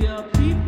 your people.